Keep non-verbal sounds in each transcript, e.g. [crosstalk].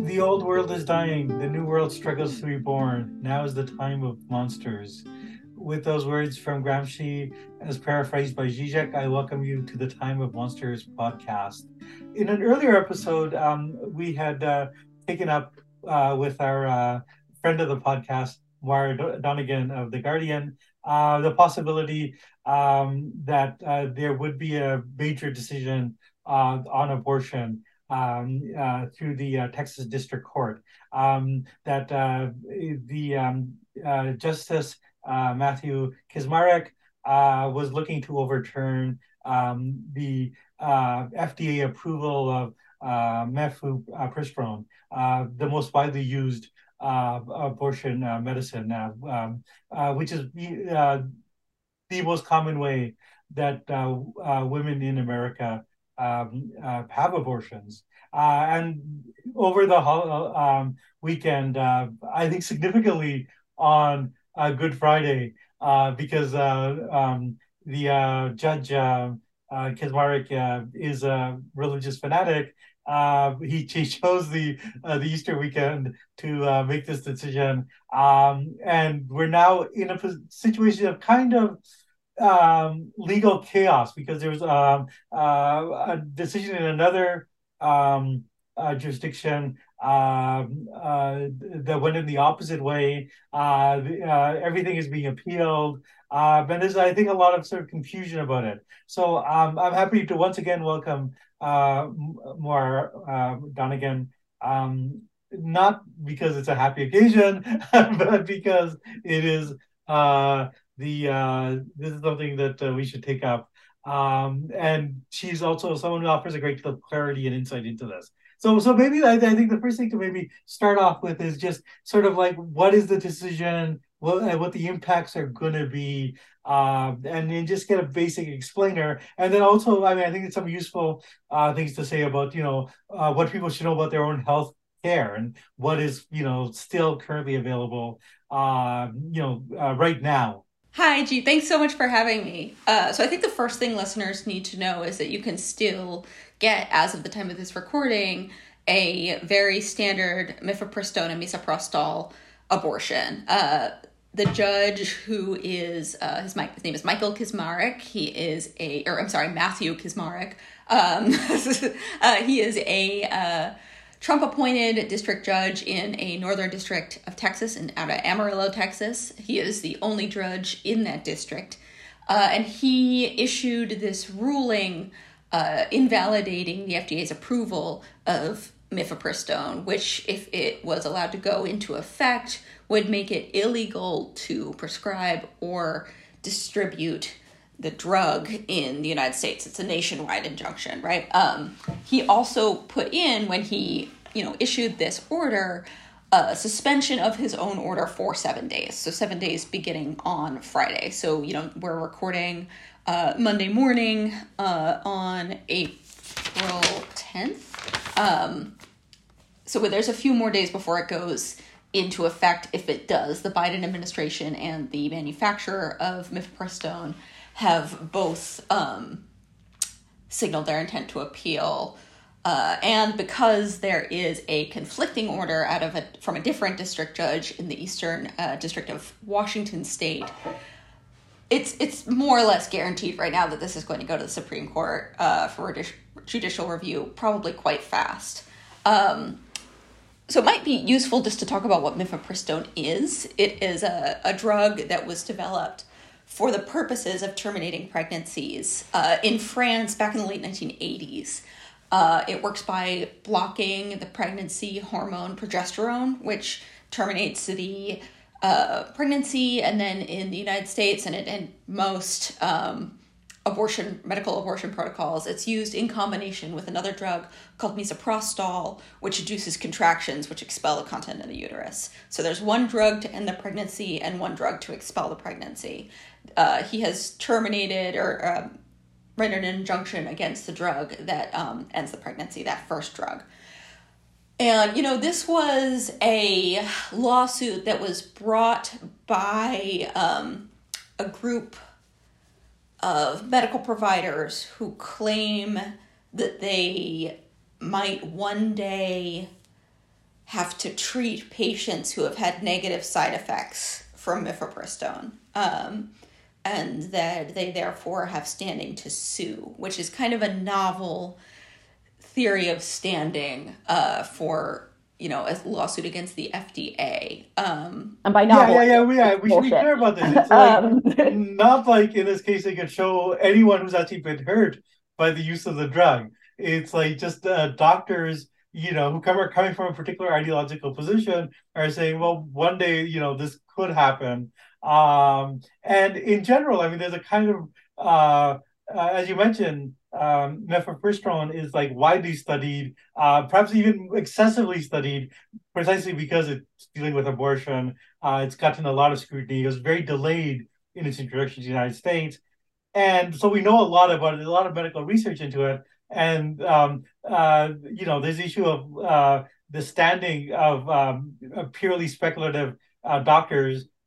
The old world is dying. The new world struggles to be born. Now is the time of monsters. With those words from Gramsci, as paraphrased by Zizek, I welcome you to the Time of Monsters podcast. In an earlier episode, um, we had uh, taken up uh, with our uh, friend of the podcast, Moira Donegan of The Guardian, uh, the possibility um, that uh, there would be a major decision uh, on abortion um, uh, through the uh, Texas District Court. Um, that uh, the um, uh, Justice uh, Matthew Kacsmaryk uh, was looking to overturn um, the FDA approval of uh, mifepristone, the most widely used abortion medicine, um, which is the most common way that women in America um, uh, have abortions. Uh, and over the um, weekend, uh, I think significantly on uh, Good Friday, uh, because uh, um, the judge uh, is a religious fanatic. he, [laughs] he chose the the Easter weekend to make this decision, um, and we're now in a situation of kind of um, legal chaos because there was um, uh, a decision in another um, uh, jurisdiction um, uh, that went in the opposite way. Uh, uh, everything is being appealed. Uh, there's, I think, a lot of sort of confusion about it. So um, I'm happy to once again welcome Moira Donegan. Um, not because it's a happy occasion, [laughs] but because it is uh, the uh, this is something that uh, we should take up. Um, and she's also someone who offers a great deal of clarity and insight into this. So, so maybe I, I, think the first thing to maybe start off with is just sort of like what is the decision, what what the impacts are going to be, um, and then just get a basic explainer. And then also, I mean, I think it's some useful uh, things to say about you know uh, what people should know about their own health care and what is you know still currently available, uh, you know, uh, right now Hi, G. Thanks so much for having me. Uh, so, I think the first thing listeners need to know is that you can still get, as of the time of this recording, a very standard mifepristone and misoprostol abortion. Uh, the judge, who is uh, his, his name is Michael Kacsmaryk. He is a, or I'm sorry, Matthew Kacsmaryk. Um, [laughs] uh, he is a uh, Trump appointed district judge in a northern district of Texas, and out of Amarillo, Texas. He is the only judge in that district. Uh, and he issued this ruling uh, invalidating the FDA's approval of mifepristone, which, if it was allowed to go into effect, would make it illegal to prescribe or distribute the drug in the United States. It's a nationwide injunction, right? Um, he also put in when he, you know, issued this order, a suspension of his own order for seven days. So seven days beginning on Friday. So you know we're recording uh, Monday morning uh, on April tenth. Um, so there's a few more days before it goes into effect if it does. The Biden administration and the manufacturer of mifepristone have both um, signaled their intent to appeal. Uh, and because there is a conflicting order out of a, from a different district judge in the Eastern uh, District of Washington State, it's it's more or less guaranteed right now that this is going to go to the Supreme Court uh, for judicial review, probably quite fast. Um, so it might be useful just to talk about what mifepristone is. It is a, a drug that was developed for the purposes of terminating pregnancies uh, in France back in the late 1980s. Uh, it works by blocking the pregnancy hormone progesterone, which terminates the uh, pregnancy, and then in the United States and in most um, abortion medical abortion protocols, it's used in combination with another drug called misoprostol, which induces contractions, which expel the content of the uterus. So there's one drug to end the pregnancy and one drug to expel the pregnancy. Uh, he has terminated or um, rendered an injunction against the drug that um, ends the pregnancy, that first drug. And, you know, this was a lawsuit that was brought by um, a group of medical providers who claim that they might one day have to treat patients who have had negative side effects from mifepristone. Um, and that they therefore have standing to sue, which is kind of a novel theory of standing uh, for you know a lawsuit against the FDA. Um, and by novel, yeah, yeah, yeah, yeah. We should be clear about this. It's [laughs] like um, [laughs] not like in this case they could show anyone who's actually been hurt by the use of the drug. It's like just uh, doctors, you know, who come are coming from a particular ideological position are saying, well, one day, you know, this could happen. Um, and in general, I mean, there's a kind of uh, uh, as you mentioned, um, mifepristone is like widely studied, uh, perhaps even excessively studied, precisely because it's dealing with abortion. Uh, it's gotten a lot of scrutiny. It was very delayed in its introduction to the United States, and so we know a lot about it. A lot of medical research into it, and um, uh, you know, the issue of uh, the standing of um, purely speculative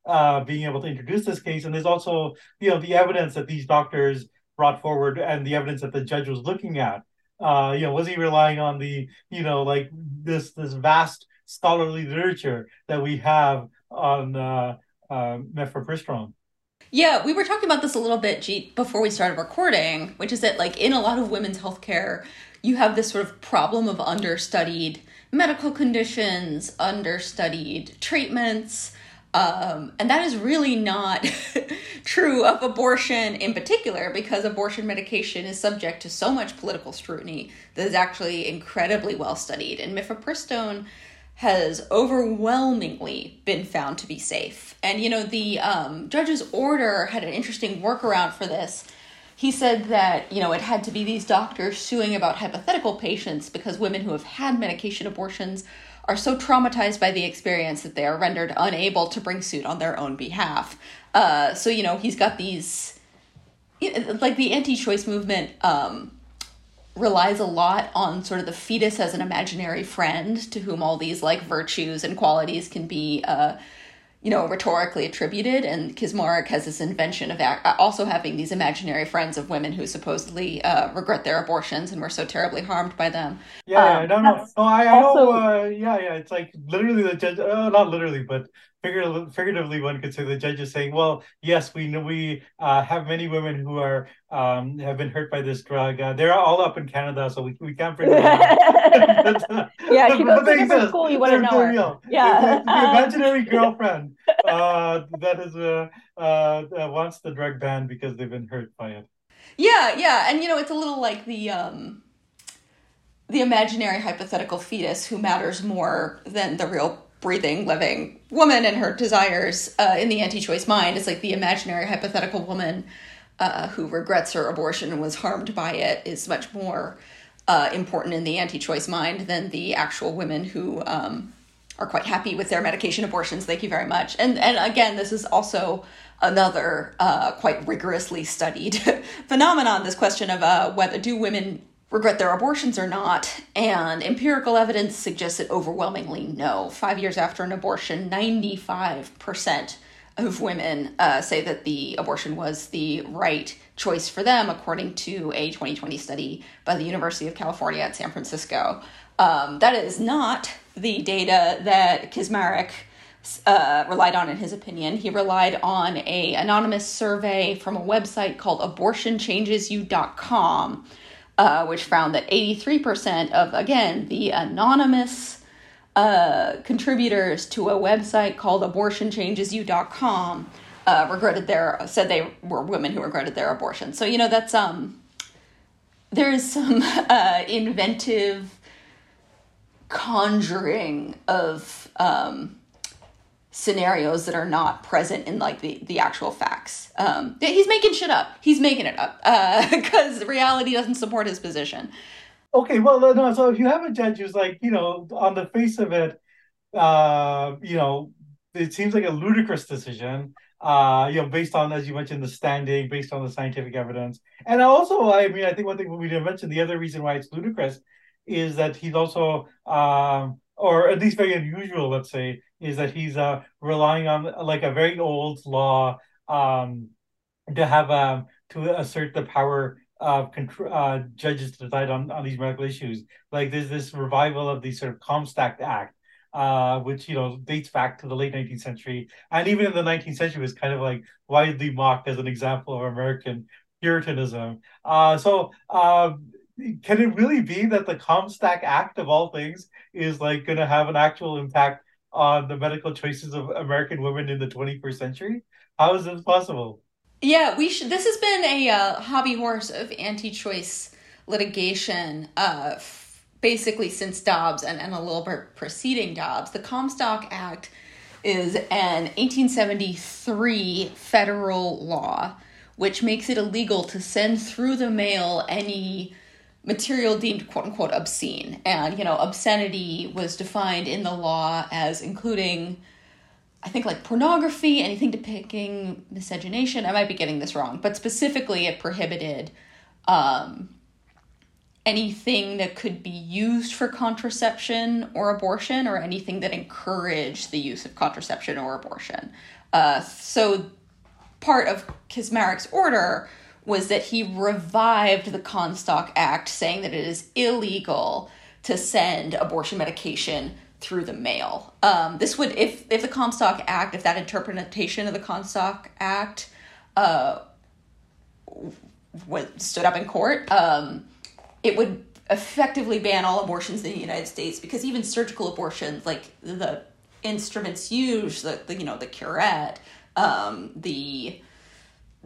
uh, being able to introduce this case, and there's also you know the evidence that these doctors brought forward and the evidence that the judge was looking at. Uh, you know, was he relying on the, you know, like this this vast scholarly literature that we have on uh, uh, mifepristone? Yeah, we were talking about this a little bit, Jeet, before we started recording, which is that like in a lot of women's healthcare, you have this sort of problem of understudied medical conditions, understudied treatments, um, and that is really not [laughs] true of abortion in particular, because abortion medication is subject to so much political scrutiny that is actually incredibly well studied. And mifepristone has overwhelmingly been found to be safe. And you know, the um, judge's order had an interesting workaround for this. He said that you know it had to be these doctors suing about hypothetical patients because women who have had medication abortions are so traumatized by the experience that they are rendered unable to bring suit on their own behalf. Uh, so, you know, he's got these, like the anti choice movement um, relies a lot on sort of the fetus as an imaginary friend to whom all these like virtues and qualities can be. Uh, you know, rhetorically attributed. And Kacsmaryk has this invention of also having these imaginary friends of women who supposedly uh, regret their abortions and were so terribly harmed by them. Yeah, um, yeah, no, no, no, I, I also, know. Uh, yeah, yeah, it's like literally the judge. Uh, not literally, but figuratively, one could say the judge is saying, "Well, yes, we know we uh, have many women who are um, have been hurt by this drug. Uh, they're all up in Canada, so we, we can't bring [laughs] them." yeah, she goes to different school. You want to know her. Real. Yeah, the, the [laughs] imaginary girlfriend uh, that is uh, uh, wants the drug banned because they've been hurt by it. Yeah, yeah, and you know, it's a little like the. Um the imaginary hypothetical fetus who matters more than the real breathing, living woman and her desires uh, in the anti choice mind. It's like the imaginary hypothetical woman uh, who regrets her abortion and was harmed by it is much more uh, important in the anti choice mind than the actual women who um, are quite happy with their medication abortions. Thank you very much. And, and again, this is also another uh, quite rigorously studied [laughs] phenomenon this question of uh, whether do women regret their abortions or not. And empirical evidence suggests that overwhelmingly no. Five years after an abortion, 95% of women uh, say that the abortion was the right choice for them, according to a 2020 study by the University of California at San Francisco. Um, that is not the data that Kacsmaryk uh, relied on in his opinion. He relied on a anonymous survey from a website called abortionchangesyou.com, uh, which found that 83% of, again, the anonymous uh, contributors to a website called abortionchangesyou.com uh, regretted their said they were women who regretted their abortion. So you know that's um there is some [laughs] uh, inventive conjuring of um, scenarios that are not present in like the, the actual facts. Um, he's making shit up. He's making it up because uh, [laughs] reality doesn't support his position. Okay, well, no. So if you have a judge who's like, you know, on the face of it, uh, you know, it seems like a ludicrous decision. Uh, you know, based on as you mentioned the standing, based on the scientific evidence, and also, I mean, I think one thing we didn't mention the other reason why it's ludicrous is that he's also, um, or at least very unusual, let's say, is that he's uh, relying on like a very old law um, to have um, to assert the power of control, uh, judges to decide on, on these medical issues. Like there's this revival of the sort of Comstock Act, uh, which you know dates back to the late 19th century, and even in the 19th century was kind of like widely mocked as an example of American Puritanism. Uh, so uh, can it really be that the Comstock Act of all things is like going to have an actual impact on the medical choices of American women in the 21st century? How is this possible? Yeah, we should. This has been a uh, hobby horse of anti-choice litigation, uh, f- basically since Dobbs and, and a little bit preceding Dobbs. The Comstock Act is an 1873 federal law which makes it illegal to send through the mail any material deemed quote unquote obscene. And, you know, obscenity was defined in the law as including, I think, like pornography, anything depicting miscegenation. I might be getting this wrong, but specifically it prohibited um, anything that could be used for contraception or abortion or anything that encouraged the use of contraception or abortion. Uh, so part of Kacsmaryk's order was that he revived the Comstock Act, saying that it is illegal to send abortion medication through the mail. Um, this would, if if the Comstock Act, if that interpretation of the Comstock Act, uh, was stood up in court, um, it would effectively ban all abortions in the United States because even surgical abortions, like the instruments used, the, the you know the curette, um, the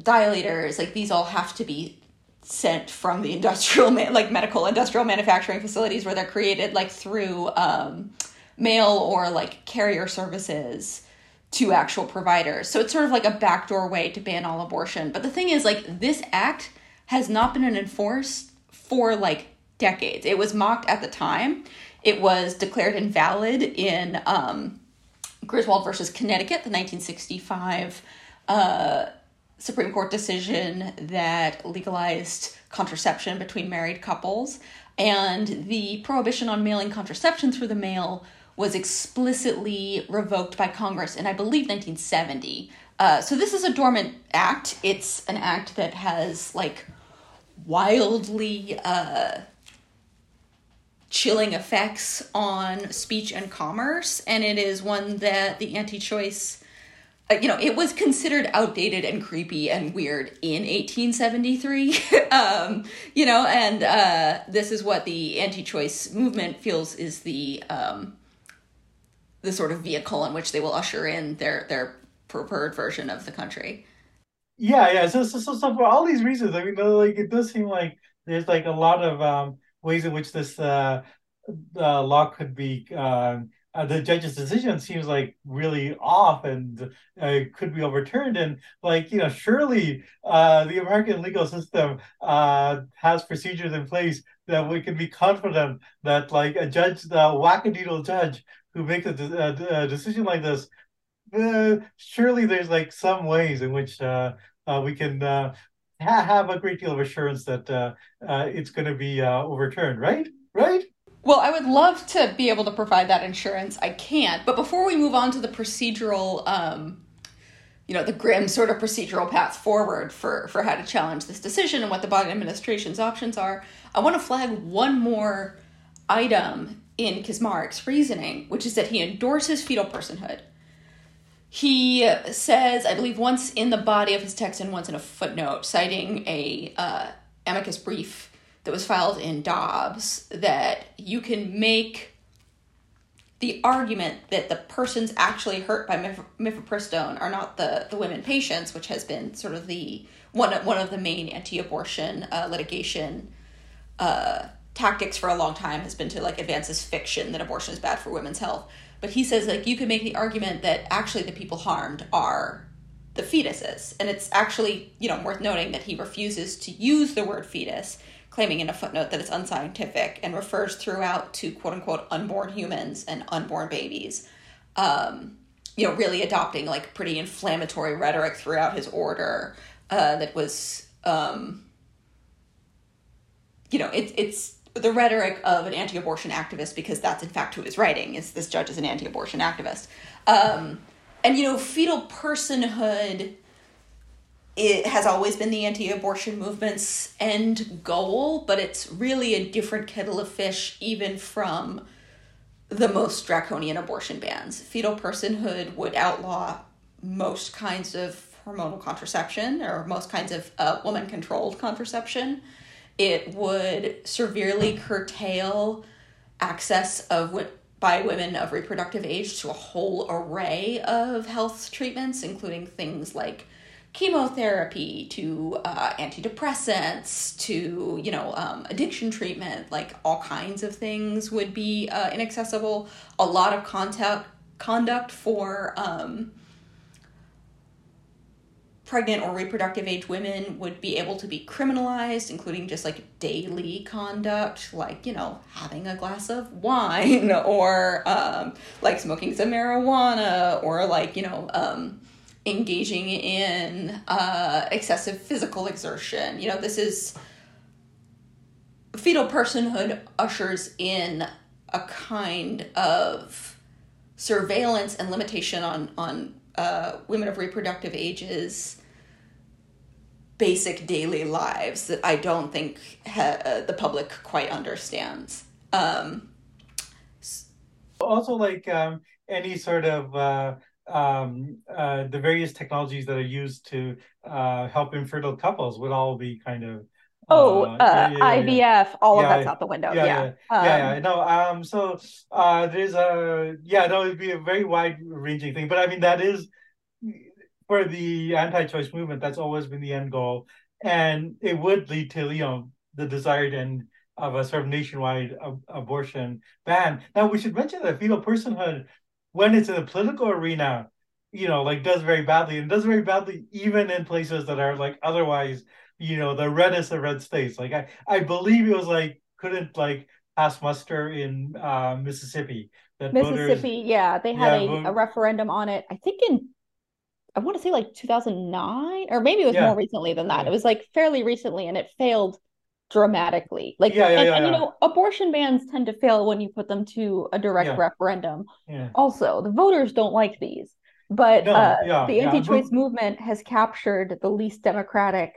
dilators, like these all have to be sent from the industrial like medical industrial manufacturing facilities where they're created like through um, mail or like carrier services to actual providers. So it's sort of like a backdoor way to ban all abortion. But the thing is like this act has not been enforced for like decades. It was mocked at the time. It was declared invalid in um, Griswold versus Connecticut, the 1965 uh, Supreme Court decision that legalized contraception between married couples. And the prohibition on mailing contraception through the mail was explicitly revoked by Congress in, I believe, 1970. Uh, so this is a dormant act. It's an act that has like wildly uh, chilling effects on speech and commerce, and it is one that the anti choice uh, you know, it was considered outdated and creepy and weird in 1873. [laughs] um, you know, and uh, this is what the anti-choice movement feels is the um, the sort of vehicle in which they will usher in their their preferred version of the country. Yeah, yeah. So, so, so, so for all these reasons, I mean, like it does seem like there's like a lot of um, ways in which this uh, uh, law could be. Uh, uh, the judge's decision seems like really off and uh, could be overturned. And like you know, surely uh, the American legal system uh, has procedures in place that we can be confident that like a judge, the wackadoodle judge who makes a, a decision like this, uh, surely there's like some ways in which uh, we can ha- have a great deal of assurance that it's going to be overturned, right? Right? Well, I would love to be able to provide that insurance. I can't. But before we move on to the procedural, um, you know, the grim sort of procedural path forward for, for how to challenge this decision and what the Biden administration's options are, I want to flag one more item in Kacsmaryk's reasoning, which is that he endorses fetal personhood. He says, I believe, once in the body of his text and once in a footnote, citing a uh, amicus brief that was filed in Dobbs, that you can make the argument that the persons actually hurt by mif- mifepristone are not the, the women patients, which has been sort of the one one of the main anti-abortion uh, litigation uh, tactics for a long time has been to like advance this fiction that abortion is bad for women's health. But he says like you can make the argument that actually the people harmed are the fetuses, and it's actually you know worth noting that he refuses to use the word fetus, claiming in a footnote that it's unscientific and refers throughout to quote unquote unborn humans and unborn babies. Um, you know, really adopting like pretty inflammatory rhetoric throughout his order uh, that was, um, you know, it's it's the rhetoric of an anti-abortion activist because that's in fact who is writing is this judge is an anti-abortion activist um, and you know fetal personhood it has always been the anti-abortion movement's end goal but it's really a different kettle of fish even from the most draconian abortion bans. Fetal personhood would outlaw most kinds of hormonal contraception or most kinds of uh, woman controlled contraception. It would severely curtail access of by women of reproductive age to a whole array of health treatments, including things like chemotherapy to uh, antidepressants to you know um, addiction treatment like all kinds of things would be uh, inaccessible. A lot of contact conduct for um, pregnant or reproductive age women would be able to be criminalized, including just like daily conduct, like, you know, having a glass of wine [laughs] or um, like smoking some marijuana or like, you know, um, engaging in uh, excessive physical exertion. You know, this is fetal personhood ushers in a kind of surveillance and limitation on on uh, women of reproductive ages basic daily lives that I don't think ha- uh, the public quite understands. Um, also, like um, any sort of uh, um, uh, the various technologies that are used to uh, help infertile couples would all be kind of Oh, uh, uh, yeah, yeah, yeah, IVF, all of that's out the window. Yeah, yeah, um, yeah, yeah. No, um, so uh, there's a yeah, no, it'd be a very wide ranging thing, but I mean that is for the anti-choice movement. That's always been the end goal, and it would lead to you know the desired end of a sort of nationwide ab- abortion ban. Now we should mention that fetal personhood, when it's in the political arena, you know, like does very badly and does very badly even in places that are like otherwise you know the reddest of red states. Like I, I believe it was like couldn't like pass muster in uh, Mississippi. That Mississippi, voters, yeah, they had yeah, a, vote, a, referendum on it. I think in I want to say like 2009, or maybe it was yeah. more recently than that. Yeah. It was like fairly recently, and it failed dramatically. Like, yeah, yeah, and, and you know, abortion bans tend to fail when you put them to a direct referendum. Also, the voters don't like these. But no, uh, the anti-choice movement has captured the least democratic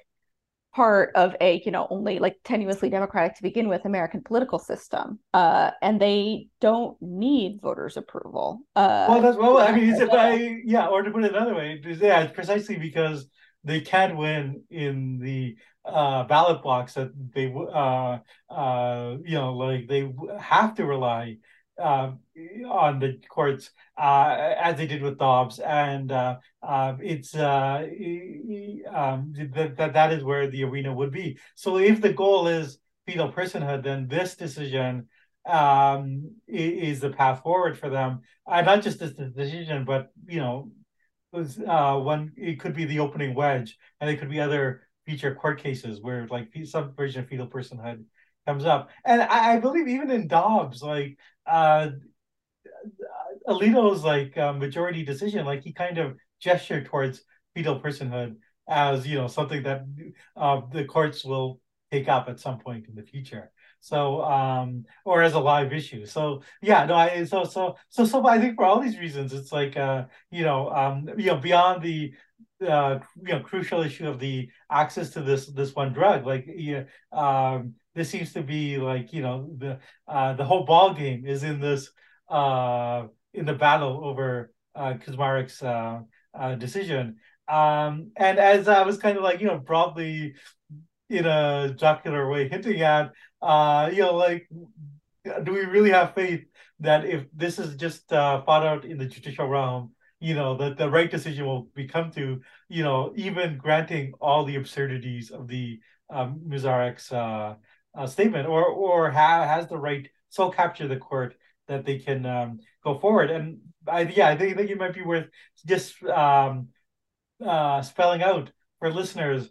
part of a you know only like tenuously democratic to begin with american political system uh and they don't need voters approval uh well that's well i mean it's, I, yeah or to put it another way yeah precisely because they can't win in the uh ballot box that they uh uh you know like they have to rely uh, on the courts uh, as they did with Dobbs, and uh, uh it's um, that, that is where the arena would be. So if the goal is fetal personhood, then this decision um, is the path forward for them. Uh, not just this decision, but you know, was uh, one it could be the opening wedge, and it could be other future court cases where like some version of fetal personhood comes up. And I, I believe even in Dobbs, like uh, Alito's like uh, majority decision, like he kind of gestured towards fetal personhood as you know something that uh, the courts will take up at some point in the future. So um or as a live issue. So yeah, no, I so so so so I think for all these reasons, it's like uh you know um you know beyond the uh you know crucial issue of the access to this this one drug, like yeah um this seems to be like you know the uh the whole ball game is in this uh in the battle over uh Kacsmaryk's uh, uh decision. Um and as I was kind of like you know broadly in a jocular way hinting at uh you know like do we really have faith that if this is just uh, fought out in the judicial realm you know that the right decision will be come to you know even granting all the absurdities of the um, Muzarek's uh, uh, statement or or ha- has the right so capture the court that they can um, go forward? And I yeah I think, I think it might be worth just um, uh, spelling out for listeners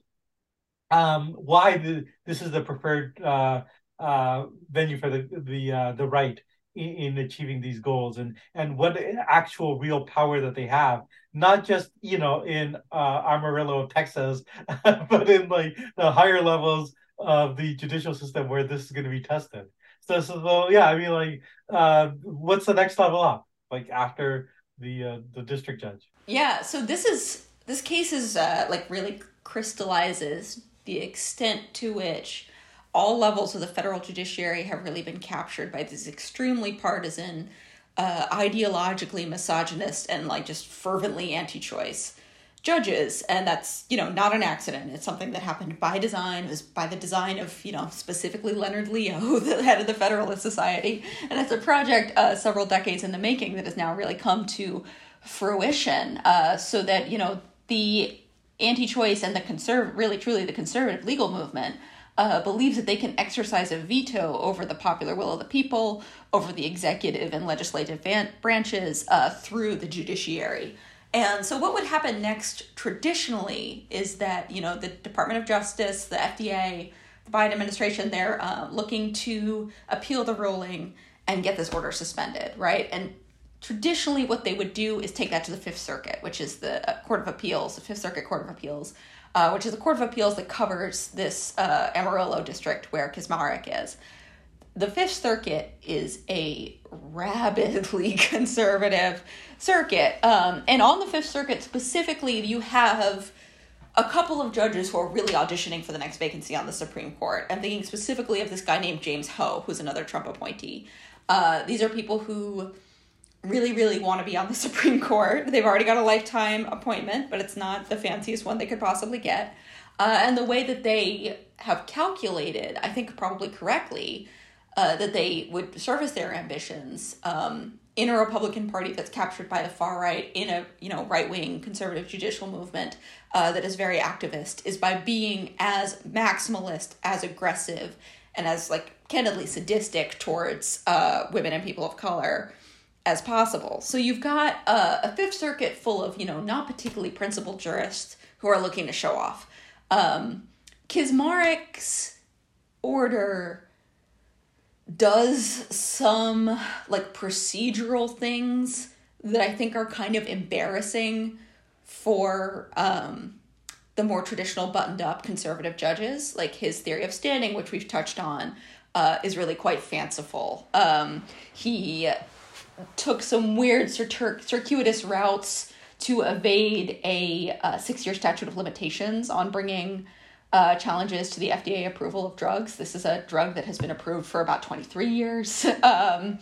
um, why the, this is the preferred uh, uh, venue for the the uh, the right in, in, achieving these goals and and what actual real power that they have not just you know in uh, Amarillo, Texas, [laughs] but in like the higher levels of the judicial system where this is going to be tested. So, so yeah, I mean, like, uh, what's the next level up? Like after the uh, the district judge? Yeah. So this is this case is like really crystallizes the extent to which all levels of the federal judiciary have really been captured by these extremely partisan, uh, ideologically misogynist, and like just fervently anti choice judges. And that's, you know, not an accident. It's something that happened by design. It was by the design of, you know, specifically Leonard Leo, [laughs] the head of the Federalist Society. And it's a project uh, several decades in the making that has now really come to fruition uh, so that, you know, the anti-choice and the conserv really truly the conservative legal movement uh, believes that they can exercise a veto over the popular will of the people, over the executive and legislative van- branches uh, through the judiciary. And so, what would happen next traditionally is that, you know, the Department of Justice, the FDA, the Biden administration, they're uh, looking to appeal the ruling and get this order suspended, right? And traditionally what they would do is take that to the Fifth Circuit, which is the uh, Court of Appeals, the Fifth Circuit Court of Appeals, uh, which is a court of appeals that covers this uh, Amarillo district where Kacsmaryk is. The Fifth Circuit is a rabidly [laughs] conservative circuit. Um, and on the Fifth Circuit specifically, you have a couple of judges who are really auditioning for the next vacancy on the Supreme Court. I'm thinking specifically of this guy named James Ho, who's another Trump appointee. Uh, these are people who really, really want to be on the [laughs] Supreme Court. They've already got a lifetime appointment, but it's not the fanciest one they could possibly get. Uh, and the way that they have calculated, I think probably correctly, uh, that they would service their ambitions um, in a Republican Party that's captured by the far right, in a you know right wing conservative judicial movement uh, that is very activist, is by being as maximalist, as aggressive, and as like candidly sadistic towards uh, women and people of color as possible. So you've got a Fifth Circuit full of, you know, not particularly principled jurists who are looking to show off. Um, Kacsmaryk's order does some like procedural things that I think are kind of embarrassing for um, the more traditional buttoned up conservative judges. Like his theory of standing, which we've touched on, uh, is really quite fanciful. Um, he took some weird circuitous routes to evade a uh, six year statute of limitations on bringing uh, challenges to the FDA approval of drugs. This is a drug that has been approved for about 23 years. [laughs] um,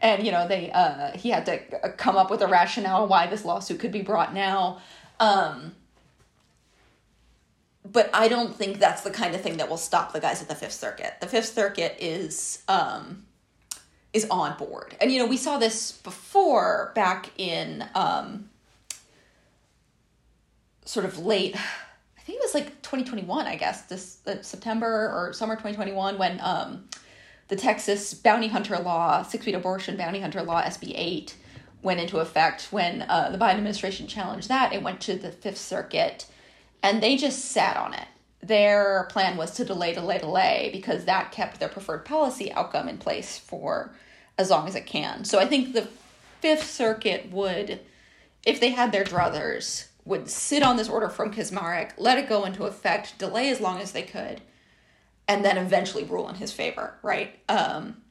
and, you know, they uh, he had to come up with a rationale why this lawsuit could be brought now. Um, but I don't think that's the kind of thing that will stop the guys at the Fifth Circuit. The Fifth Circuit is um, is on board. And you know, we saw this before back in um sort of late I think it was like 2021, I guess, this uh, September or summer 2021 when um the Texas bounty hunter law, six feet abortion bounty hunter law, SB 8, went into effect. When uh, the Biden administration challenged that, it went to the Fifth Circuit and they just sat on it. Their plan was to delay, delay, delay because that kept their preferred policy outcome in place for as long as it can. So I think the Fifth Circuit would, if they had their druthers, would sit on this order from Kacsmaryk, let it go into effect, delay as long as they could, and then eventually rule in his favor, right? Um,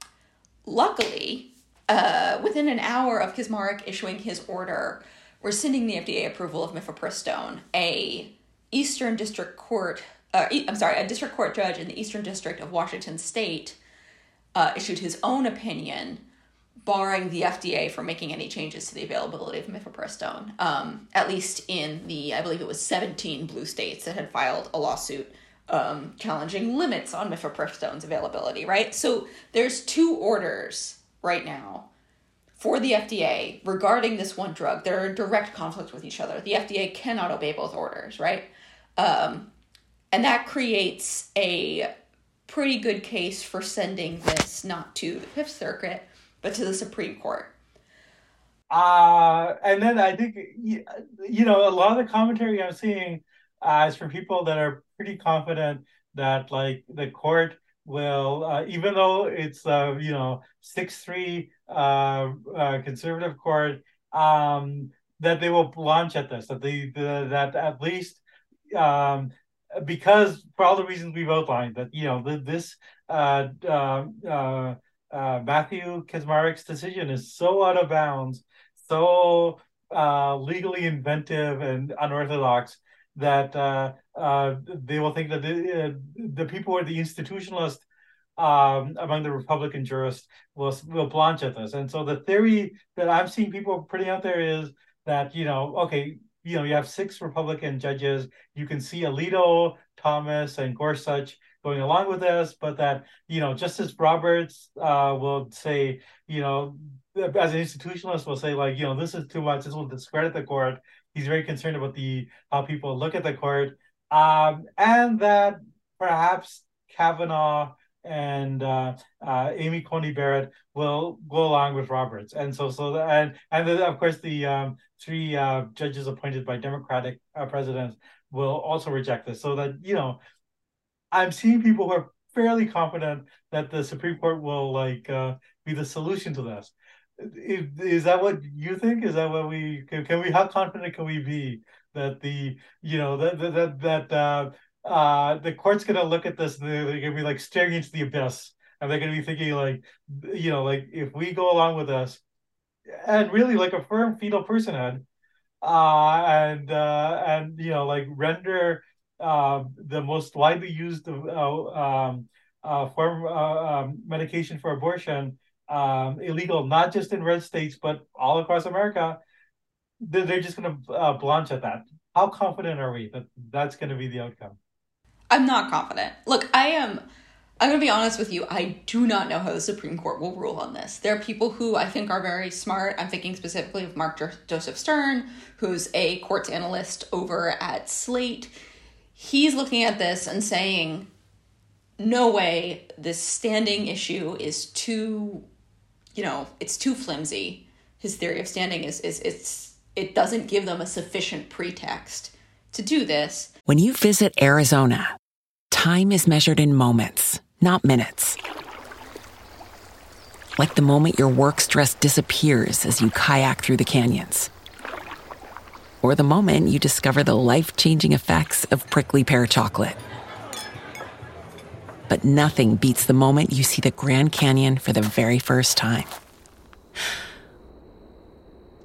luckily, uh, within an hour of Kacsmaryk issuing his order rescinding the FDA approval of mifepristone, a Eastern District Court, uh, I'm sorry, a district court judge in the Eastern District of Washington State uh, issued his own opinion barring the FDA from making any changes to the availability of mifepristone, um, at least in the, I believe it was 17 blue states that had filed a lawsuit um, challenging limits on mifepristone's availability, right? So there's two orders right now for the FDA regarding this one drug that are in direct conflict with each other. The FDA cannot obey both orders, right? Um, and that creates a pretty good case for sending this not to the Fifth Circuit, but to the Supreme Court. Uh, and then I think, you know, a lot of the commentary I'm seeing uh, is from people that are pretty confident that, like, the court will, uh, even though it's, uh, you know, 6 3 uh, uh, conservative court, um, that they will launch at this, that, they, the, that at least um, because for all the reasons we've outlined, that you know this uh, uh, uh, uh, Matthew Kacsmaryk's decision is so out of bounds, so uh, legally inventive and unorthodox that uh, uh, they will think that the, the people who are the institutionalist um, among the Republican jurists will will blanch at this. And so the theory that I'm seeing people putting out there is that you know, okay, you know, you have six Republican judges. You can see Alito, Thomas, and Gorsuch going along with this, but that, you know, Justice Roberts uh, will say, you know, as an institutionalist will say, like, you know, this is too much. This will discredit the court. He's very concerned about the how people look at the court. Um, and that perhaps Kavanaugh and uh, uh, Amy Coney Barrett will go along with Roberts, and so so the, and and the, of course the um, three uh, judges appointed by Democratic uh, presidents will also reject this. So that you know, I'm seeing people who are fairly confident that the Supreme Court will like uh, be the solution to this. Is, is that what you think? Is that what we can, can we? How confident can we be that the you know that that that uh, uh, the court's gonna look at this and they're, gonna be like staring into the abyss, and they're gonna be thinking like, you know, like if we go along with this, and really like affirm fetal personhood, uh, and uh, and you know like render uh, the most widely used uh, um, uh, form uh, um, medication for abortion um, illegal, not just in red states but all across America. They're, they're just going to blanch at that. How confident are we that that's going to be the outcome? I'm not confident. Look, I am. I'm going to be honest with you. I do not know how the Supreme Court will rule on this. There are people who I think are very smart. I'm thinking specifically of Mark Joseph Stern, who's a courts analyst over at Slate. He's looking at this and saying, no way, this standing issue is too, you know, it's too flimsy. His theory of standing is, is it's, it doesn't give them a sufficient pretext to do this. When you visit Arizona, time is measured in moments, not minutes. Like the moment your work stress disappears as you kayak through the canyons. Or the moment you discover the life changing effects of prickly pear chocolate. But nothing beats the moment you see the Grand Canyon for the very first time.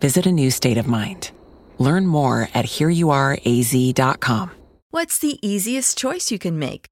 Visit a new state of mind. Learn more at hereyouareaz.com. What's the easiest choice you can make?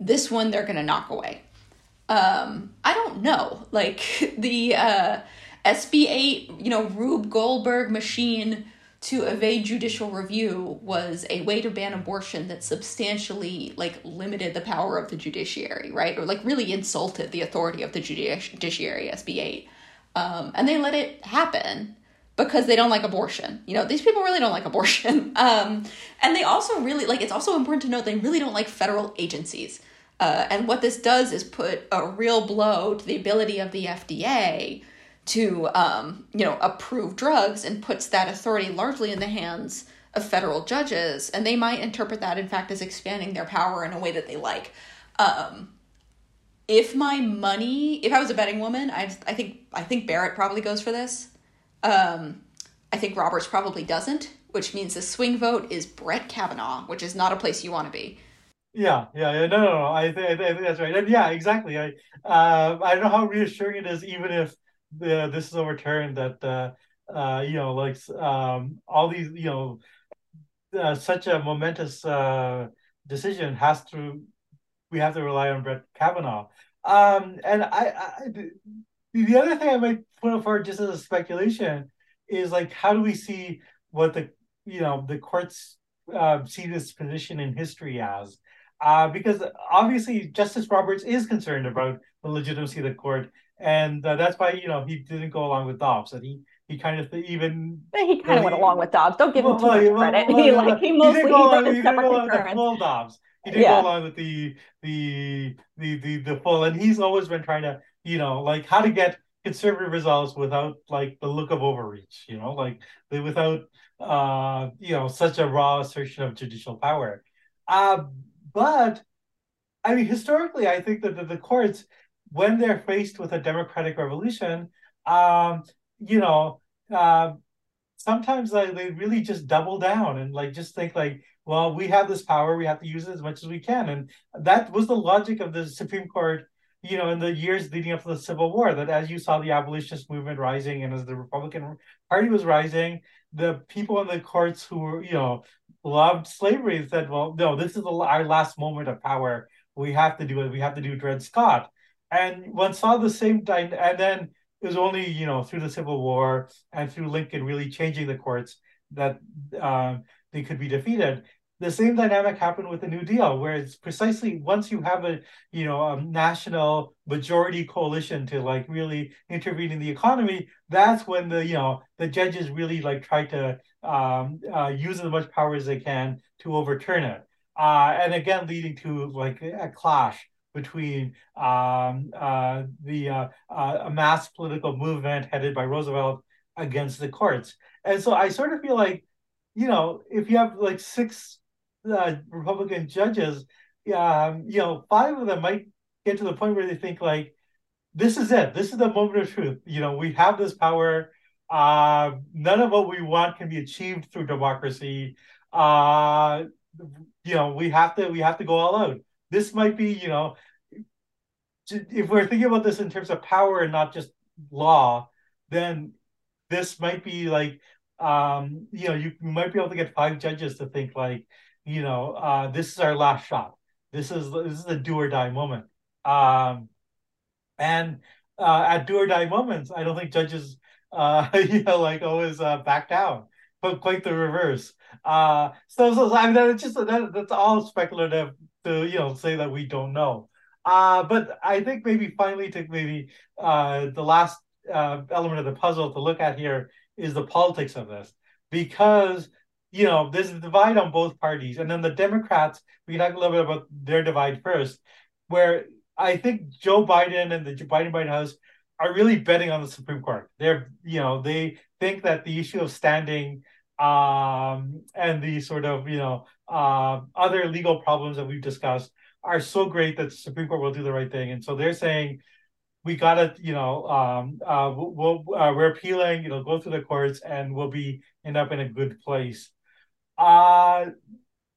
This one they're gonna knock away. Um, I don't know. Like [laughs] the uh, SB eight, you know, Rube Goldberg machine to evade judicial review was a way to ban abortion that substantially like limited the power of the judiciary, right? Or like really insulted the authority of the judiciary, SB 8. Um, and they let it happen because they don't like abortion. You know, these people really don't like abortion. [laughs] Um, and they also really like it's also important to note they really don't like federal agencies. Uh, and what this does is put a real blow to the ability of the FDA to, um, you know, approve drugs and puts that authority largely in the hands of federal judges. And they might interpret that, in fact, as expanding their power in a way that they like. Um, if my money, if I was a betting woman, I, I think I think Barrett probably goes for this. Um, I think Roberts probably doesn't, which means the swing vote is Brett Kavanaugh, which is not a place you want to be. Yeah, yeah, yeah. No, no, no. I think, I think that's right. And yeah, exactly. I, uh, I don't know how reassuring it is, even if the this is overturned, that uh, uh, you know, like um, all these, you know, uh, such a momentous uh decision has to, we have to rely on Brett Kavanaugh. Um, and I, I, the other thing I might put forward just as a speculation is like, how do we see what the, you know, the courts uh, see this position in history as? Uh, because obviously Justice Roberts is concerned about the legitimacy of the court, and uh, that's why you know he didn't go along with Dobbs. That he he kind of even he kind of went along with Dobbs. Don't give him too well, much credit. Well, [laughs] he like he mostly he didn't go along, he didn't go along with the full Dobbs. He didn't yeah. go along with the, the the the the full, and he's always been trying to you know like how to get conservative results without like the look of overreach. You know, like without uh you know such a raw assertion of judicial power. Uh, but I mean, historically, I think that the, the courts, when they're faced with a democratic revolution, um, you know, uh, sometimes like they really just double down and like just think like, well, we have this power, we have to use it as much as we can, and that was the logic of the Supreme Court. You know, in the years leading up to the Civil War, that as you saw the abolitionist movement rising and as the Republican Party was rising, the people in the courts who were, you know, loved slavery and said, well, no, this is our last moment of power. We have to do it. We have to do Dred Scott. And one saw the same time, and then it was only, you know, through the Civil War and through Lincoln really changing the courts that um, they could be defeated the same dynamic happened with the New Deal, where it's precisely once you have a you know a national majority coalition to like really intervene in the economy, that's when the you know the judges really like try to um, uh, use as much power as they can to overturn it, uh, and again leading to like a clash between um, uh, the uh, uh, a mass political movement headed by Roosevelt against the courts, and so I sort of feel like you know if you have like six uh, Republican judges, um, you know, five of them might get to the point where they think like, this is it. This is the moment of truth. You know, we have this power. Uh, none of what we want can be achieved through democracy. Uh, you know, we have to we have to go all out. This might be, you know, if we're thinking about this in terms of power and not just law, then this might be like, um, you know, you might be able to get five judges to think like, you know, uh, this is our last shot. This is this is a do or die moment. Um, and uh, at do or die moments, I don't think judges, uh, [laughs] you know, like always uh, back down, but quite the reverse. Uh, so, so I mean, that's just that, that's all speculative to you know say that we don't know. Uh, but I think maybe finally to maybe uh, the last uh, element of the puzzle to look at here is the politics of this, because you know, there's a divide on both parties. And then the Democrats, we can talk a little bit about their divide first, where I think Joe Biden and the Biden White House are really betting on the Supreme Court. They're, you know, they think that the issue of standing um, and the sort of, you know, uh, other legal problems that we've discussed are so great that the Supreme Court will do the right thing. And so they're saying, we gotta, you know, um, uh, we'll, uh, we're appealing, you know, go through the courts and we'll be end up in a good place. Uh,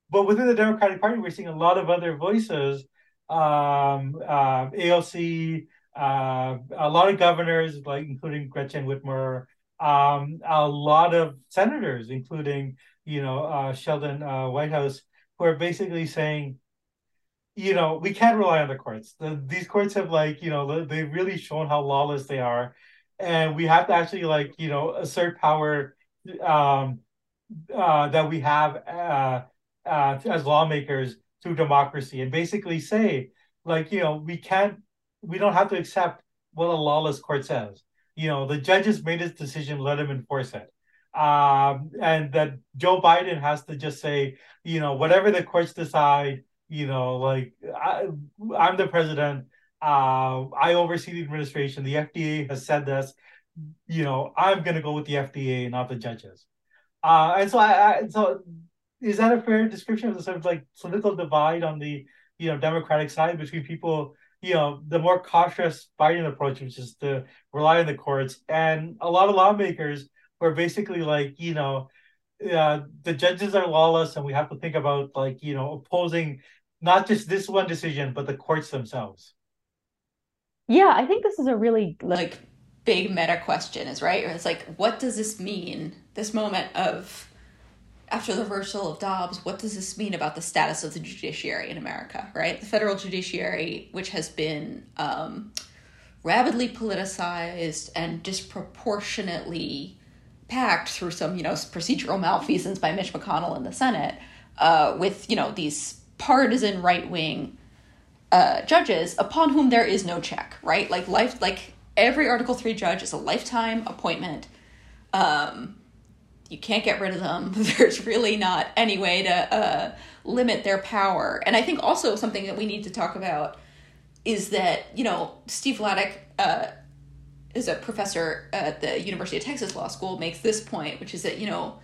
but within the Democratic Party, we're seeing a lot of other voices, um, uh, AOC, uh, a lot of governors, like including Gretchen Whitmer, um, a lot of senators, including you know uh, Sheldon uh, Whitehouse, who are basically saying, you know, we can't rely on the courts. The, these courts have like you know they've really shown how lawless they are, and we have to actually like you know assert power um, uh, that we have uh, uh, as lawmakers through democracy, and basically say like you know we can't we don't have to accept what a lawless court says. You know, the judges made his decision, let him enforce it. Um, and that Joe Biden has to just say, you know, whatever the courts decide, you know, like I, I'm the president. Uh, I oversee the administration. The FDA has said this. You know, I'm going to go with the FDA, not the judges. Uh, and so, I, I, so is that a fair description of the sort of like political divide on the you know Democratic side between people you know, the more cautious Biden approach, which is to rely on the courts, and a lot of lawmakers were basically like, you know, uh, the judges are lawless, and we have to think about like, you know, opposing not just this one decision, but the courts themselves. Yeah, I think this is a really like big meta question, is right. It's like, what does this mean? This moment of after the reversal of Dobbs, what does this mean about the status of the judiciary in America, right? The federal judiciary, which has been um, rapidly politicized and disproportionately packed through some, you know, procedural malfeasance by Mitch McConnell in the Senate, uh, with, you know, these partisan right wing uh, judges upon whom there is no check, right? Like life, like every Article Three judge is a lifetime appointment. Um, you can't get rid of them. [laughs] There's really not any way to uh, limit their power. And I think also something that we need to talk about is that, you know, Steve Vladeck uh, is a professor at the University of Texas Law School, makes this point, which is that, you know,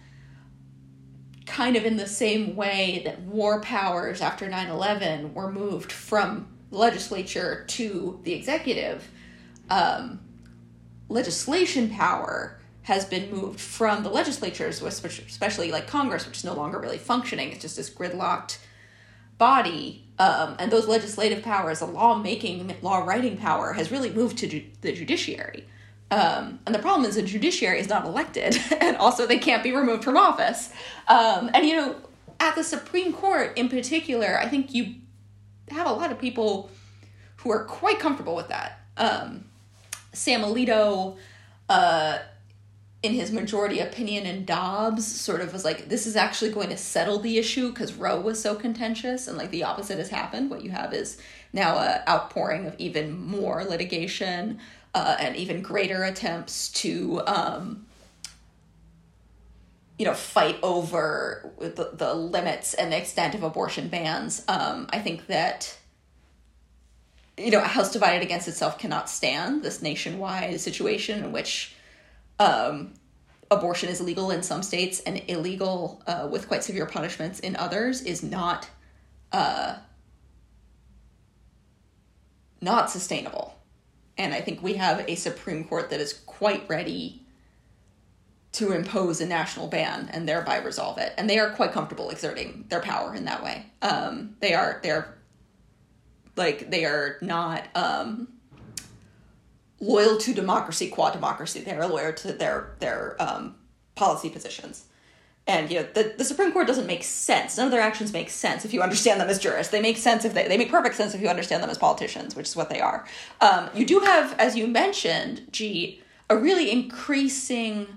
kind of in the same way that war powers after 9 11 were moved from legislature to the executive, um, legislation power has been moved from the legislatures, especially like Congress, which is no longer really functioning. It's just this gridlocked body. Um, and those legislative powers, the law making, law writing power, has really moved to ju- the judiciary. Um, and the problem is the judiciary is not elected, [laughs] and also they can't be removed from office. Um, and you know, at the Supreme Court in particular, I think you have a lot of people who are quite comfortable with that. Um, Sam Alito uh, in his majority opinion in Dobbs sort of was like this is actually going to settle the issue because Roe was so contentious and like the opposite has happened. What you have is now a outpouring of even more litigation uh, and even greater attempts to um, you know fight over the, the limits and the extent of abortion bans. Um, I think that you know a house divided against itself cannot stand this nationwide situation in which um, abortion is legal in some states and illegal uh, with quite severe punishments in others is not uh, not sustainable. And I think we have a Supreme Court that is quite ready to impose a national ban and thereby resolve it. And they are quite comfortable exerting their power in that way. Um, they are they're like they are not um, loyal to democracy, qua democracy. They are loyal to their their um, policy positions. And you know the, the Supreme Court doesn't make sense. None of their actions make sense if you understand them as jurists. They make sense if they they make perfect sense if you understand them as politicians, which is what they are. Um, you do have, as you mentioned, Jeet, a really increasing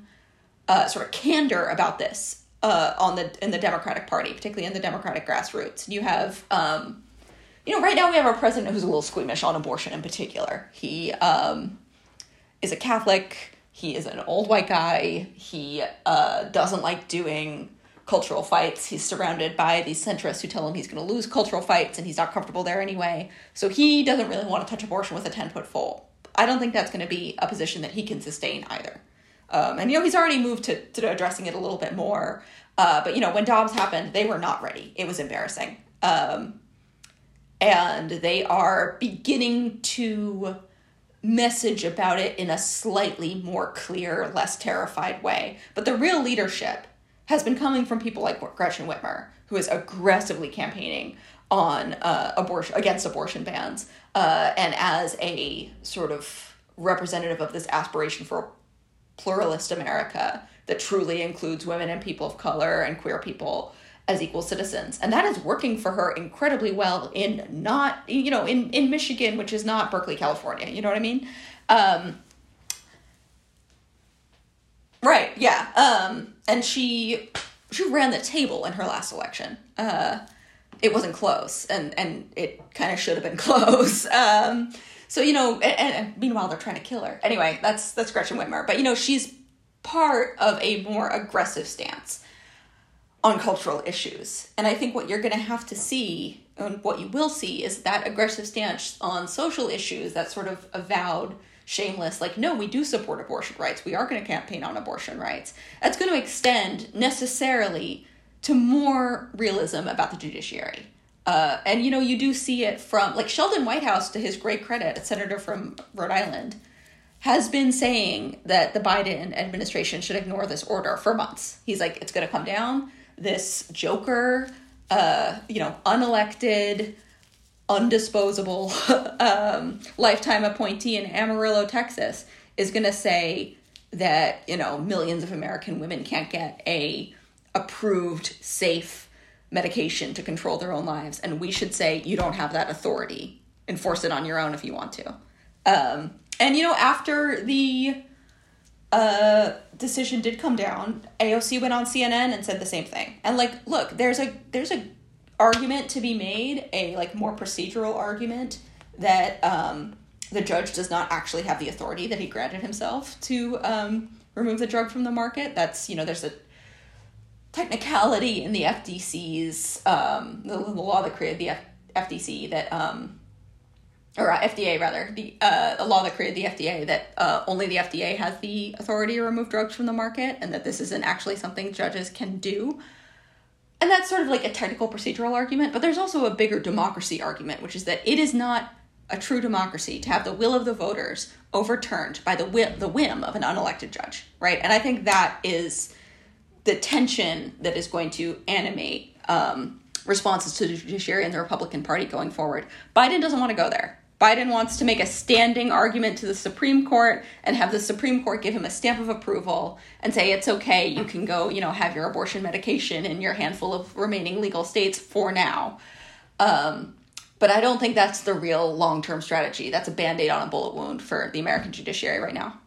uh, sort of candor about this uh, on the in the Democratic Party, particularly in the Democratic grassroots. You have um, you know, right now we have a president who's a little squeamish on abortion in particular. He um, is a Catholic. He is an old white guy. He uh, doesn't like doing cultural fights. He's surrounded by these centrists who tell him he's going to lose cultural fights and he's not comfortable there anyway. So he doesn't really want to touch abortion with a 10 foot pole. I don't think that's going to be a position that he can sustain either. Um, and you know, he's already moved to to addressing it a little bit more. Uh, but you know, when Dobbs happened, they were not ready. It was embarrassing. Um, and they are beginning to message about it in a slightly more clear, less terrified way. But the real leadership has been coming from people like Gretchen Whitmer, who is aggressively campaigning on uh, abortion against abortion bans, uh, and as a sort of representative of this aspiration for a pluralist America that truly includes women and people of color and queer people as equal citizens. And that is working for her incredibly well in not you know in in michigan which is not berkeley california. You know what i mean? Um right yeah. Um and she she ran the table in her last election. Uh it wasn't close and and it kind of should have been [laughs] close. Um so you know and, and meanwhile they're trying to kill her. Anyway that's that's gretchen whitmer. But you know she's part of a more aggressive stance on cultural issues. And I think what you're going to have to see, and what you will see, is that aggressive stance on social issues, that sort of avowed, shameless, like, no, we do support abortion rights. We are going to campaign on abortion rights. That's going to extend necessarily to more realism about the judiciary. Uh, and you know, you do see it from like Sheldon Whitehouse, to his great credit, a senator from Rhode Island, has been saying that the Biden administration should ignore this order for months. He's like, it's going to come down this joker, uh, you know, unelected, undisposable [laughs] um, lifetime appointee in Amarillo, Texas, is going to say that you know millions of American women can't get a approved safe medication to control their own lives, and we should say you don't have that authority. Enforce it on your own if you want to. Um, and you know, after the uh, decision did come down, AOC went on CNN and said the same thing. And like, look, there's a there's a argument to be made, a like more procedural argument that um, the judge does not actually have the authority that he granted himself to um, remove the drug from the market. That's you know, there's a technicality in the FDC's um, the, the law that created the F- FDC that um, or uh, FDA rather, the uh, a law that created the FDA that uh, only the FDA has the authority to remove drugs from the market, and that this isn't actually something judges can do. And that's sort of like a technical procedural argument, but there's also a bigger democracy argument, which is that it is not a true democracy to have the will of the voters overturned by the whim, the whim of an unelected judge, right? And I think that is the tension that is going to animate um, responses to the judiciary and the Republican Party going forward. Biden doesn't want to go there. Biden wants to make a standing argument to the Supreme Court and have the Supreme Court give him a stamp of approval and say it's okay, you can go, you know, have your abortion medication in your handful of remaining legal states for now. Um, but I don't think that's the real long term strategy. That's a band aid on a bullet wound for the American judiciary right now.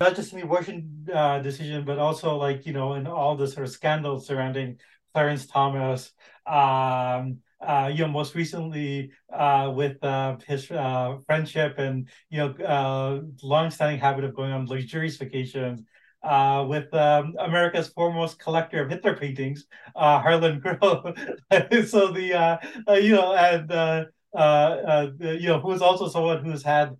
Not just in the abortion uh, decision, but also like you know in all the sort of scandals surrounding Clarence Thomas. Um, uh, you know, most recently uh, with uh, his uh, friendship and you know uh, long-standing habit of going on luxurious vacations uh, with um, America's foremost collector of Hitler paintings, uh, Harlan Crow. [laughs] so the you know and you know who is also someone who's had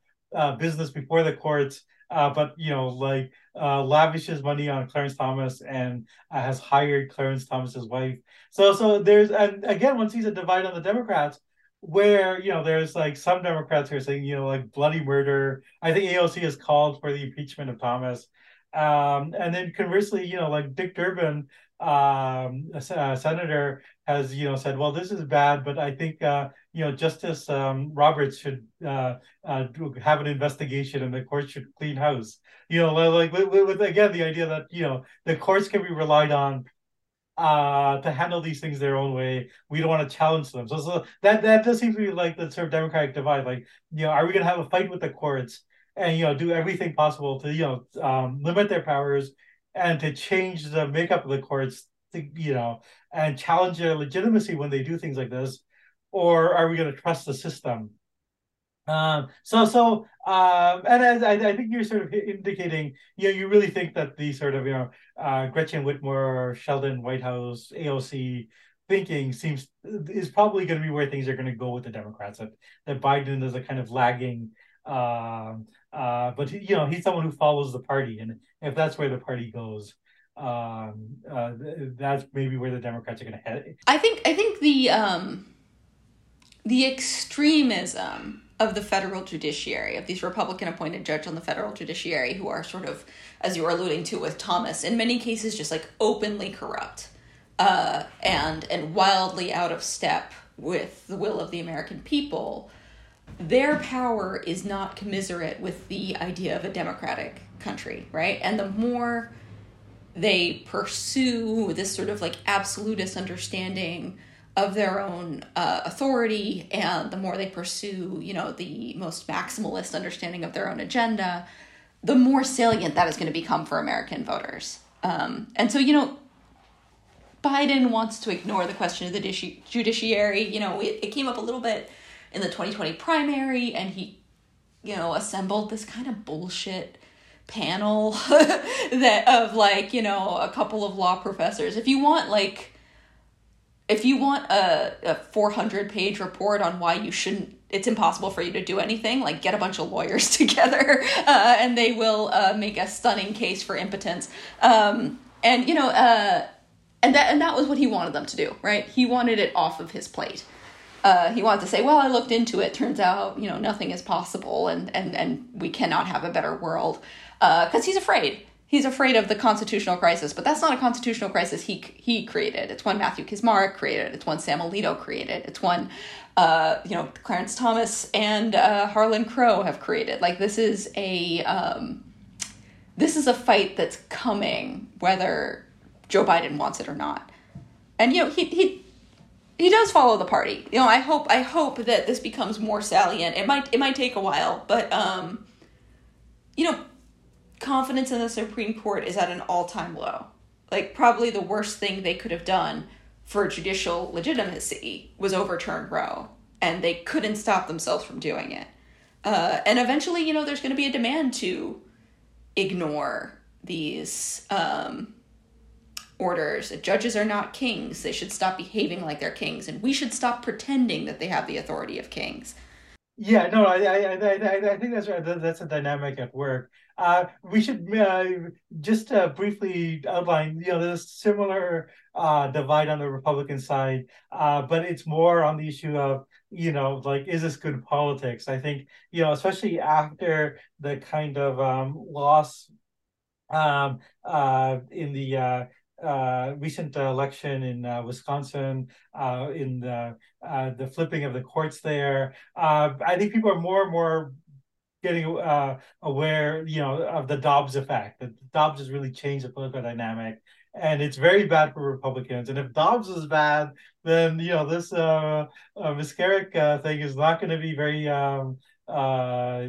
business before the courts uh, but you know, like uh, lavishes money on Clarence Thomas and uh, has hired Clarence Thomas's wife. So, so there's and again, one sees a divide on the Democrats where you know there's like some Democrats who are saying you know like bloody murder. I think AOC has called for the impeachment of Thomas, um, and then conversely, you know like Dick Durbin, um, a, a senator, has you know said, well, this is bad, but I think uh, you know Justice um, Roberts should uh, uh, have an investigation, and the court should clean house. You know, like with, with, again the idea that you know the courts can be relied on uh, to handle these things their own way. We don't want to challenge them. So, so that that does seem to be like the sort of democratic divide. Like, you know, are we going to have a fight with the courts and you know do everything possible to you know um, limit their powers and to change the makeup of the courts to, you know and challenge their legitimacy when they do things like this or are we going to trust the system Um, so, so, um, and as I, I think you're sort of indicating, you know, you really think that the sort of, you know, uh, Gretchen Whitmer, Sheldon Whitehouse, AOC thinking seems is probably going to be where things are going to go with the Democrats. That that Biden is a kind of lagging, um, uh, but you know, he's someone who follows the party, and if that's where the party goes, um, uh, that's maybe where the Democrats are going to head. I think I think the um, the extremism of the federal judiciary, of these Republican appointed judges on the federal judiciary who are sort of, as you were alluding to with Thomas, in many cases just like openly corrupt uh, and and wildly out of step with the will of the American people, their power is not commiserate with the idea of a democratic country, right? And the more they pursue this sort of like absolutist understanding of their own uh, authority and the more they pursue you know the most maximalist understanding of their own agenda the more salient that is going to become for american voters. Um, and so you know biden wants to ignore the question of the judiciary. You know it, it came up a little bit in the 2020 primary and he you know assembled this kind of bullshit panel [laughs] that of like you know a couple of law professors. If you want like if you want a, a 400 page report on why you shouldn't it's impossible for you to do anything like get a bunch of lawyers [laughs] together uh, and they will uh, make a stunning case for impotence. Um, and you know uh, and that and that was what he wanted them to do right? He wanted it off of his plate. Uh, he wanted to say well i looked into it. Turns out you know nothing is possible and and and we cannot have a better world. Because uh, he's afraid he's afraid of the constitutional crisis, but that's not a constitutional crisis he he created. It's one Matthew Kacsmaryk created. It's one Sam Alito created. It's one uh, you know Clarence Thomas and uh, Harlan Crow have created. Like this is a um, this is a fight that's coming whether Joe Biden wants it or not. And you know he he he does follow the party. You know, I hope I hope that this becomes more salient. It might it might take a while, but um, you know, confidence in the Supreme Court is at an all time low. Like, probably the worst thing they could have done for judicial legitimacy was overturn Roe, and they couldn't stop themselves from doing it. Uh, and eventually, you know, there's going to be a demand to ignore these um, orders. Judges are not kings. They should stop behaving like they're kings, and we should stop pretending that they have the authority of kings. Yeah, no, I, I, I, I think that's right. That's a dynamic at work. Uh, we should uh, just uh, briefly outline. You know, there's similar uh, divide on the Republican side, uh, but it's more on the issue of you know, like, is this good politics? I think you know, especially after the kind of um, loss um, uh, in the uh, recent election in uh, Wisconsin, uh, in the uh, the flipping of the courts there. Uh, I think people are more and more getting uh, aware, you know, of the Dobbs effect. That Dobbs has really changed the political dynamic, and it's very bad for Republicans. And if Dobbs is bad, then you know this uh, uh, Kacsmaryk thing is not going to be very. Um, uh,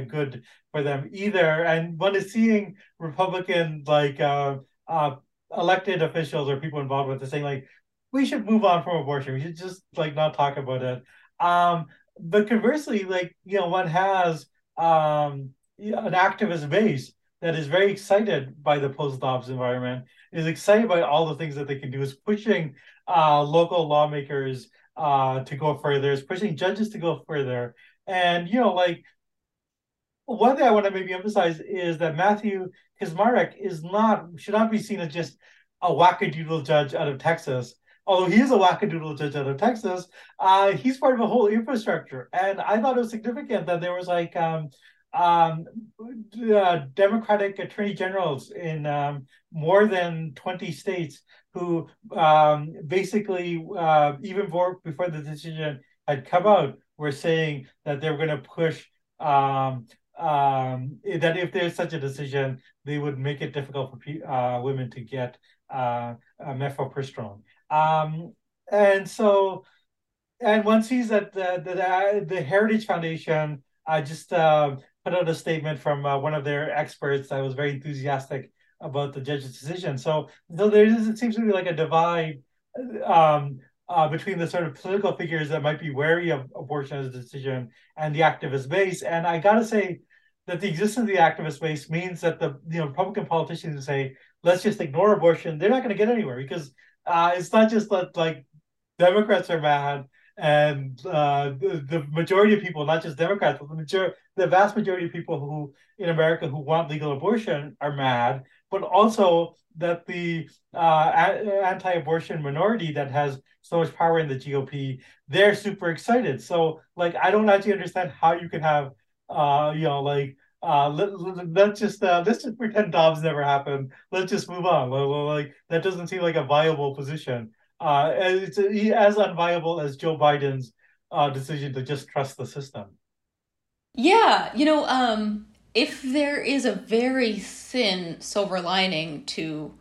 good for them either. And one is seeing Republican like uh, uh, elected officials or people involved with it saying like we should move on from abortion. We should just like not talk about it. Um, but conversely, like you know, one has um, an activist base that is very excited by the post Dobbs environment, is excited by all the things that they can do, is pushing uh, local lawmakers uh, to go further, is pushing judges to go further. And you know, like one thing I want to maybe emphasize is that Matthew Kacsmaryk is not should not be seen as just a wackadoodle judge out of Texas. Although he is a wackadoodle judge out of Texas, uh, he's part of a whole infrastructure. And I thought it was significant that there was like um, um, uh, Democratic attorney generals in um, more than 20 states who um, basically, uh, even before, before the decision had come out, were saying that they were going to push um, um, that if there's such a decision, they would make it difficult for uh, women to get uh, uh, mifepristone. Um, and so, and one sees that the, the, the Heritage Foundation uh, just uh, put out a statement from uh, one of their experts that was very enthusiastic about the judge's decision. So, so there is, it seems to be like a divide um, uh, between the sort of political figures that might be wary of abortion as a decision and the activist base. And I got to say that the existence of the activist base means that the you know Republican politicians say, let's just ignore abortion. They're not going to get anywhere because uh, it's not just that like Democrats are mad and uh, the, the, majority of people, not just Democrats, but the major, the vast majority of people who in America who want legal abortion are mad, but also that the uh, anti-abortion minority that has so much power in the GOP, they're super excited. So, like, I don't actually understand how you can have, uh, you know, like, uh, let, let, us just uh, let's just pretend Dobbs never happened. Let's just move on. Like that doesn't seem like a viable position. Uh, it's as unviable as Joe Biden's uh, decision to just trust the system. Yeah, you know, um, if there is a very thin silver lining to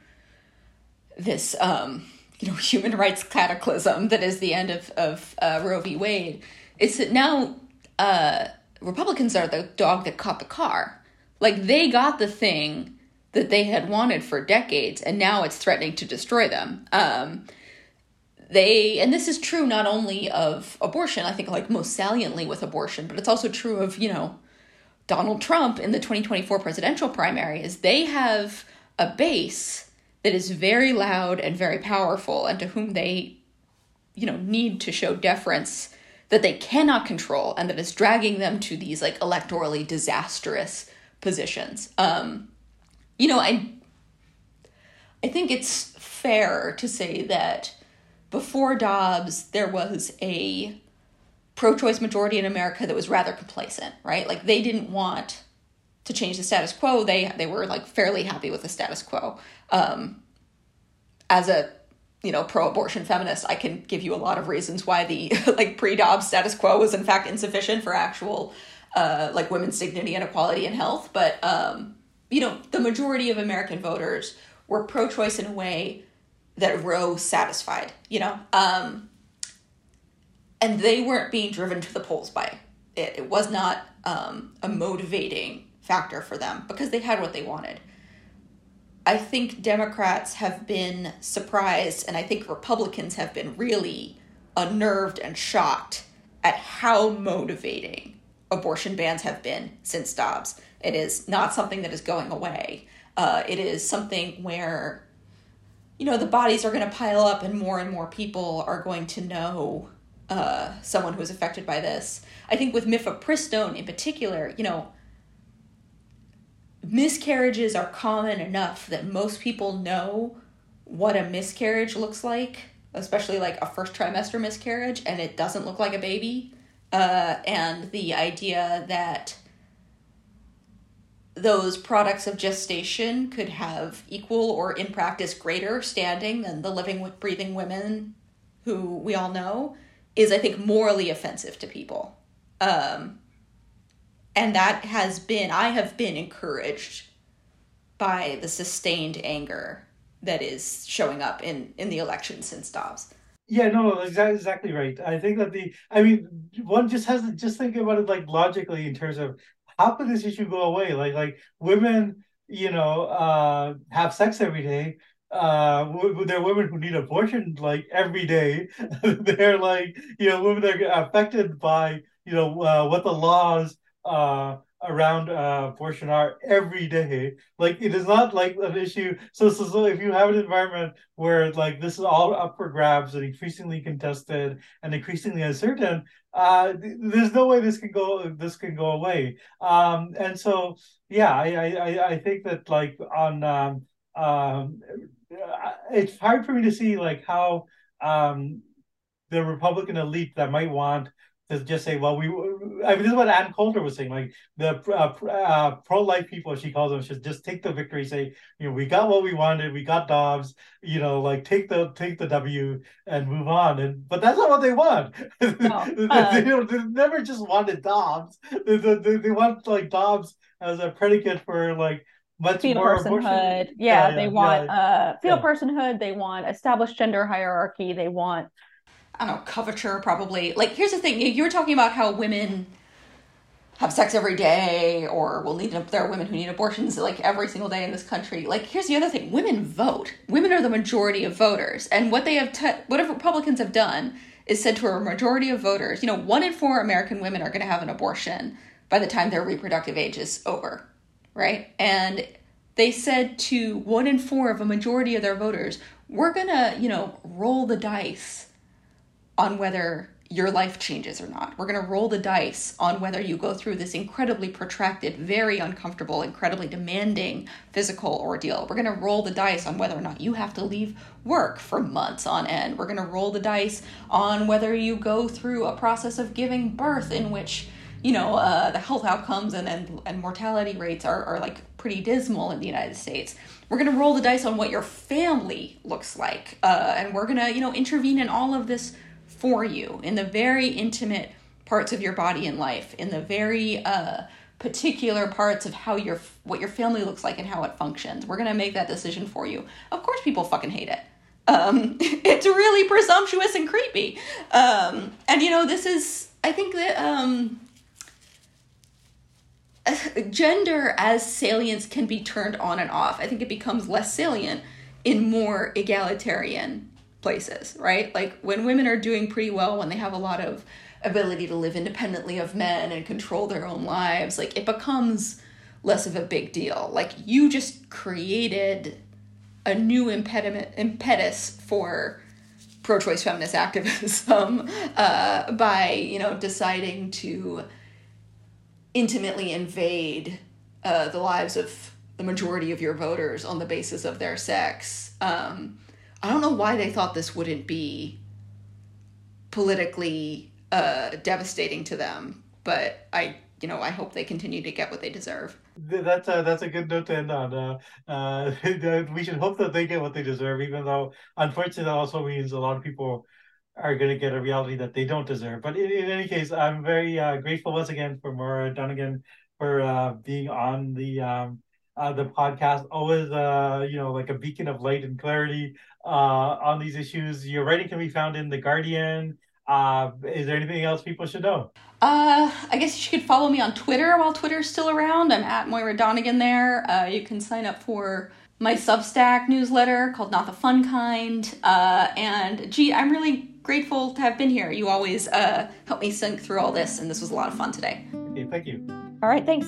this, um, you know, [laughs] human rights cataclysm that is the end of of uh, Roe v. Wade, it's that now uh, Republicans are the dog that caught the car. Like they got the thing that they had wanted for decades, and now it's threatening to destroy them. Um, they, and this is true not only of abortion, I think like most saliently with abortion, but it's also true of, you know, Donald Trump in the 2024 presidential primary, is they have a base that is very loud and very powerful and to whom they, you know, need to show deference that they cannot control and that is dragging them to these like electorally disastrous positions. Um, you know, I I think it's fair to say that before Dobbs, there was a pro choice majority in America that was rather complacent, right? Like they didn't want to change the status quo. They they were like fairly happy with the status quo. Um, as a you know, pro-abortion feminist, I can give you a lot of reasons why the [laughs] like pre-Dobbs status quo was in fact insufficient for actual uh, like women's dignity and equality and health. But um, you know, the majority of American voters were pro-choice in a way that Roe satisfied. You know, um, and they weren't being driven to the polls by it. It was not um, a motivating factor for them because they had what they wanted. I think Democrats have been surprised, and I think Republicans have been really unnerved and shocked at how motivating abortion bans have been since Dobbs. It is not something that is going away. Uh, it is something where, you know, the bodies are going to pile up, and more and more people are going to know uh, someone who is affected by this. I think with mifepristone in particular, you know, miscarriages are common enough that most people know what a miscarriage looks like, especially like a first trimester miscarriage, and it doesn't look like a baby. Uh, and the idea that those products of gestation could have equal or in practice greater standing than the living breathing women who we all know is i think morally offensive to people um, and that has been i have been encouraged by the sustained anger that is showing up in in the election since dobbs. Yeah no exactly, right. I think that the i mean one just has to just think about it like logically in terms of how could this issue go away? Like like women you know uh have sex every day. Uh there are women who need abortion like every day. [laughs] They're like you know women are affected by you know uh, what the laws uh, around uh, abortion are every day. Like it is not like an issue. So, so, so if you have an environment where like this is all up for grabs and increasingly contested and increasingly uncertain, uh, there's no way this can go. This can go away. Um, and so, yeah, I, I, I think that like on um, um, it's hard for me to see like how um the Republican elite that might want to just say, well, we, I mean, this is what Ann Coulter was saying, like the uh, uh, pro-life people, she calls them, should just take the victory, say, you know, we got what we wanted, we got Dobbs, you know, like take the take the W and move on. And but that's not what they want. No, [laughs] uh, they, they, never just wanted Dobbs. They, they, they want like Dobbs as a predicate for like much fetal more personhood. Yeah, yeah, they want yeah. uh fetal personhood. They want established gender hierarchy. They want I don't know, coverture probably. Like, here's the thing: you were talking about how women have sex every day or will need there are women who need abortions like every single day in this country. Like here's the other thing women vote. Women are the majority of voters. And what they have te- what republicans have done is said to a majority of voters you know one in four american women are going to have an abortion by the time their reproductive age is over right? And they said to one in four of a majority of their voters we're going to you know roll the dice on whether your life changes or not. We're going to roll the dice on whether you go through this incredibly protracted, very uncomfortable, incredibly demanding physical ordeal. We're going to roll the dice on whether or not you have to leave work for months on end. We're going to roll the dice on whether you go through a process of giving birth in which you know uh, the health outcomes and, and and mortality rates are, are like pretty dismal in the united states we're going to roll the dice on what your family looks like uh, and we're going to you know intervene in all of this for you in the very intimate parts of your body and life, in the very uh, particular parts of how your what your family looks like and how it functions. We're gonna make that decision for you. Of course, people fucking hate it. Um, [laughs] it's really presumptuous and creepy. Um, and you know, this is I think that um, [sighs] gender as salience can be turned on and off. I think it becomes less salient in more egalitarian places, right? Like when women are doing pretty well, when they have a lot of ability to live independently of men and control their own lives, like it becomes less of a big deal. Like you just created a new impediment impetus for pro-choice feminist activism [laughs] uh, by you know deciding to intimately invade uh, the lives of the majority of your voters on the basis of their sex. Um, I don't know why they thought this wouldn't be politically uh, devastating to them, but I, you know, I hope they continue to get what they deserve. That's a, that's a good note to end on. Uh, uh, [laughs] we should hope that they get what they deserve, even though unfortunately that also means a lot of people are going to get a reality that they don't deserve. But in, in any case, I'm very uh, grateful once again for Moira Donegan for uh, being on the um, uh, the podcast. Always, uh, you know, like a beacon of light and clarity uh, on these issues. Your writing can be found in The Guardian. Uh, is there anything else people should know? Uh, I guess you could follow me on Twitter while Twitter's still around. I'm at Moira Donegan there. Uh, you can sign up for my Substack newsletter called Not the Fun Kind. Uh, and Jeet, I'm really grateful to have been here. You always uh, help me sink through all this, and this was a lot of fun today. Okay, thank you. All right, thanks.